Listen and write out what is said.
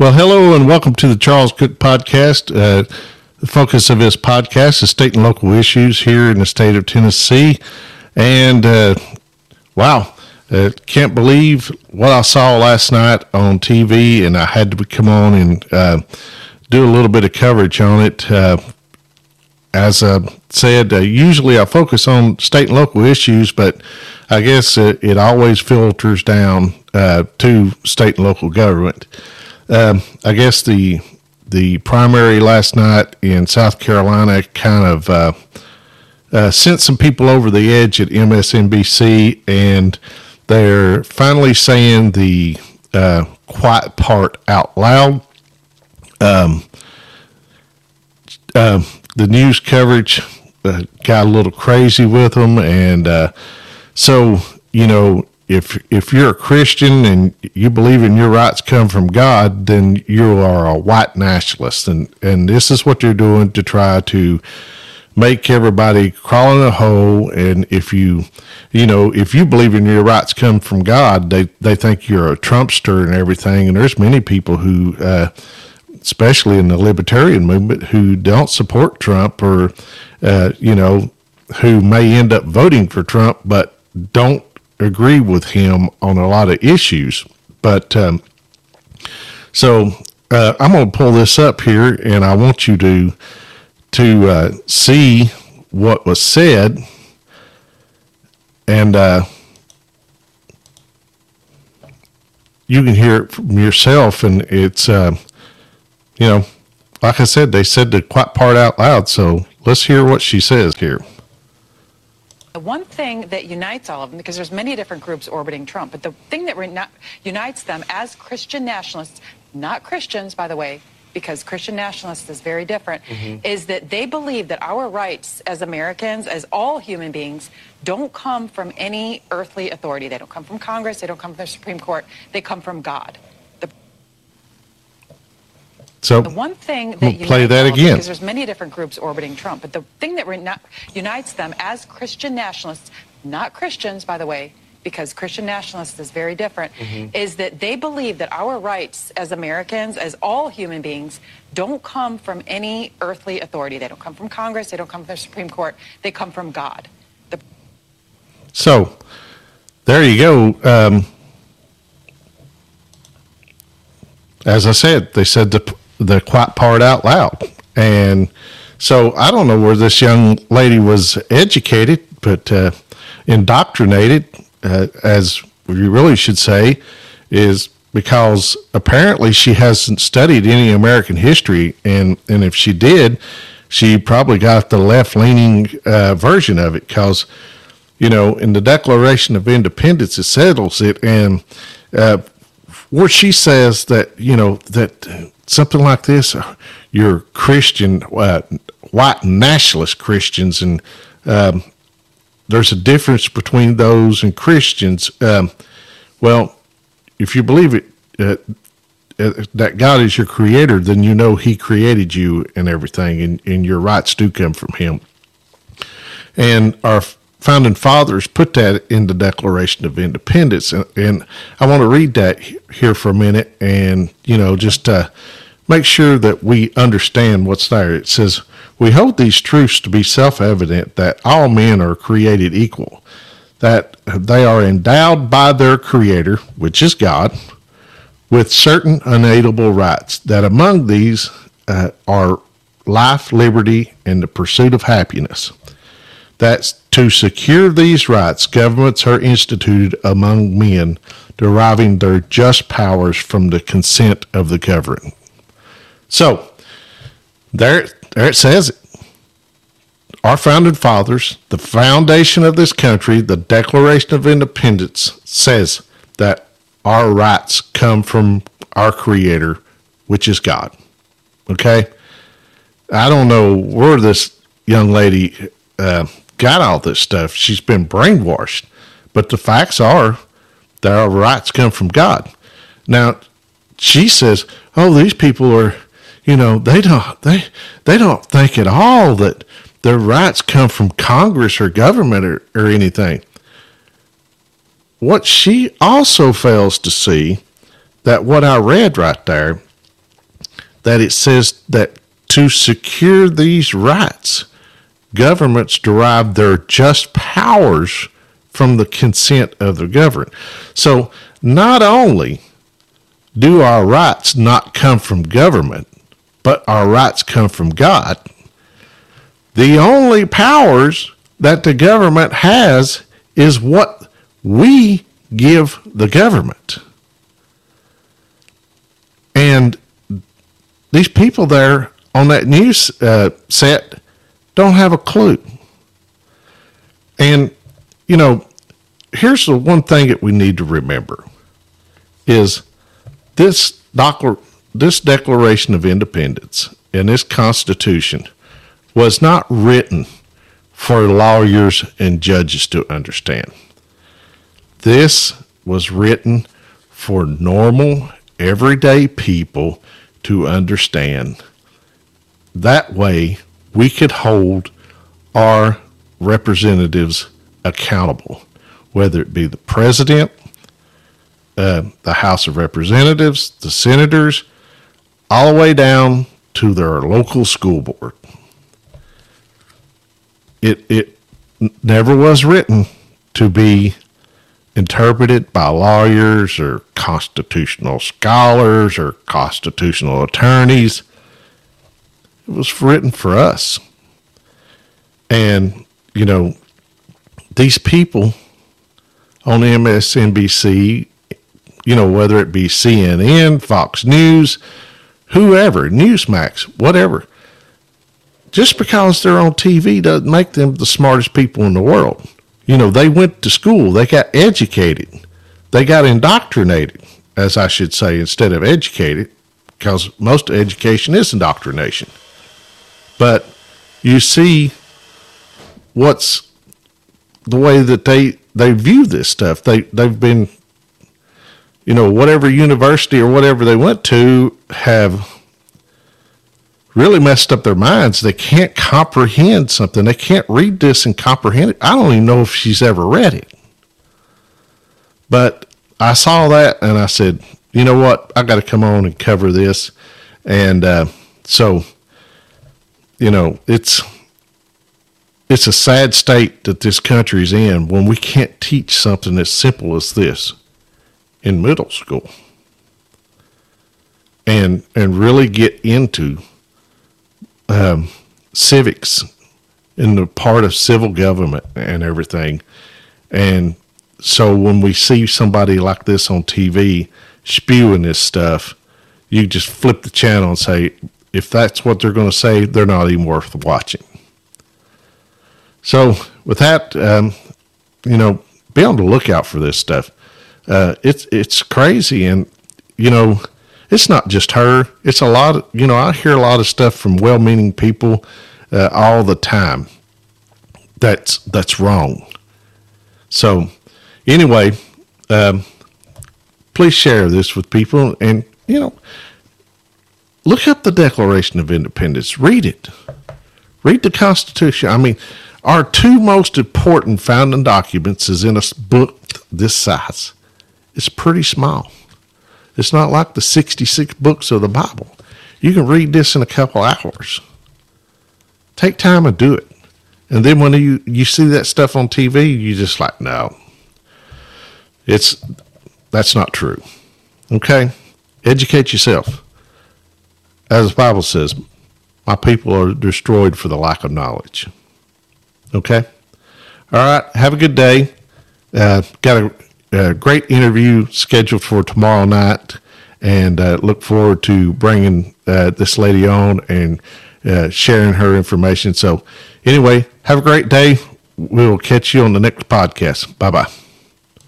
Well, hello and welcome to the Charles Cook Podcast. Uh, the focus of this podcast is state and local issues here in the state of Tennessee. And uh, wow, uh, can't believe what I saw last night on TV, and I had to come on and uh, do a little bit of coverage on it. Uh, as I said, uh, usually I focus on state and local issues, but I guess it, it always filters down to state and local government. Um, I guess the the primary last night in South Carolina kind of uh, uh, sent some people over the edge at MSNBC, and they're finally saying the uh, quiet part out loud. Um, uh, the news coverage uh, got a little crazy with them, and uh, so you know if if you're a Christian and you believe in your rights come from God, then you are a white nationalist, and and this is what you're doing to try to make everybody crawl in a hole. And if you, you know, if you believe in your rights come from God, they they think you're a Trumpster and everything. And there's many people who. Uh, especially in the libertarian movement, who don't support Trump or, uh, you know, who may end up voting for Trump, but don't agree with him on a lot of issues. But um, so uh, I'm going to pull this up here, and I want you to to uh, see what was said, and uh, you can hear it from yourself. And it's uh, you know, like I said, they said the quiet part out loud. So let's hear what she says here. The one thing that unites all of them, because there's many different groups orbiting Trump, but the thing that unites them as Christian nationalists, not Christians, by the way, because Christian nationalists is very different, mm-hmm. is that they believe that our rights as Americans, as all human beings, don't come from any earthly authority. They don't come from Congress. They don't come from the Supreme Court. They come from God. So the one thing that we'll play that again because there's many different groups orbiting Trump, but the thing that unites them as Christian nationalists, not Christians, by the way, because Christian nationalists is very different, mm-hmm. is that they believe that our rights as Americans, as all human beings, don't come from any earthly authority. They don't come from Congress. They don't come from the Supreme Court. They come from God. The- so, there you go. Um, as I said, they said the the quiet part out loud. And so I don't know where this young lady was educated, but uh, indoctrinated, uh, as we really should say, is because apparently she hasn't studied any American history, and and if she did, she probably got the left leaning uh, version of it because. You know, in the Declaration of Independence, it settles it, and uh, where she says that you know that something like this, you're Christian, uh, white nationalist Christians, and um, there's a difference between those and Christians. Um, well, if you believe it, uh, uh, that God is your creator, then you know He created you and everything, and, and your rights do come from Him. And our founding fathers put that in the Declaration of Independence, and, and I want to read that here for a minute, and you know, just uh, make sure that we understand what's there. It says, We hold these truths to be self evident that all men are created equal, that they are endowed by their Creator, which is God, with certain unalienable rights, that among these uh, are life, liberty, and the pursuit of happiness. That to secure these rights, governments are instituted among men, deriving their just powers from the consent of the governed. So there, there it says it. Our founding fathers, the foundation of this country, the Declaration of Independence says that our rights come from our Creator, which is God. Okay? I don't know where this young lady uh, got all this stuff. She's been brainwashed. But the facts are that our rights come from God. Now, she says, oh, these people are you know, they don't they they don't think at all that their rights come from Congress or government or, or anything. What she also fails to see that what I read right there that it says that to secure these rights, governments derive their just powers from the consent of the governed. So not only do our rights not come from government, but our rights come from God. The only powers that the government has is what we give the government. And these people there on that news uh, set don't have a clue. And, you know, here's the one thing that we need to remember is this, doc- this Declaration of Independence and this Constitution was not written for lawyers and judges to understand. This was written for normal, everyday people to understand. That way, we could hold our representatives accountable, whether it be the president, uh, the House of Representatives, the senators, all the way down to their local school board. It, it never was written to be interpreted by lawyers or constitutional scholars or constitutional attorneys. It was written for us. And, you know, these people on MSNBC, you know, whether it be CNN, Fox News, whoever, Newsmax, whatever, just because they're on TV doesn't make them the smartest people in the world. You know, they went to school, they got educated, they got indoctrinated, as I should say, instead of educated, because most education is indoctrination. But you see what's the way that they they view this stuff. They they've been you know, whatever university or whatever they went to have really messed up their minds. They can't comprehend something. They can't read this and comprehend it. I don't even know if she's ever read it. But I saw that and I said, you know what? I got to come on and cover this. And uh, so, you know, it's it's a sad state that this country's in when we can't teach something as simple as this in middle school and and really get into um, civics in the part of civil government and everything. And so when we see somebody like this on TV spewing this stuff, you just flip the channel and say, if that's what they're going to say, they're not even worth watching. So with that, um, you know, be on the lookout for this stuff. Uh, it's it's crazy, and you know, it's not just her. It's a lot. Of, you know, I hear a lot of stuff from well-meaning people uh, all the time. That's that's wrong. So, anyway, um, please share this with people, and you know, look up the Declaration of Independence. Read it. Read the Constitution. I mean, our two most important founding documents is in a book this size. It's pretty small. It's not like the 66 books of the Bible. You can read this in a couple hours. Take time and do it. And then when you, you see that stuff on TV, you just like, no, it's that's not true. Okay? Educate yourself. As the Bible says, my people are destroyed for the lack of knowledge. Okay? All right. Have a good day. Uh, got a a great interview scheduled for tomorrow night, and uh, look forward to bringing uh, this lady on and uh, sharing her information. So, anyway, have a great day. We will catch you on the next podcast. Bye bye.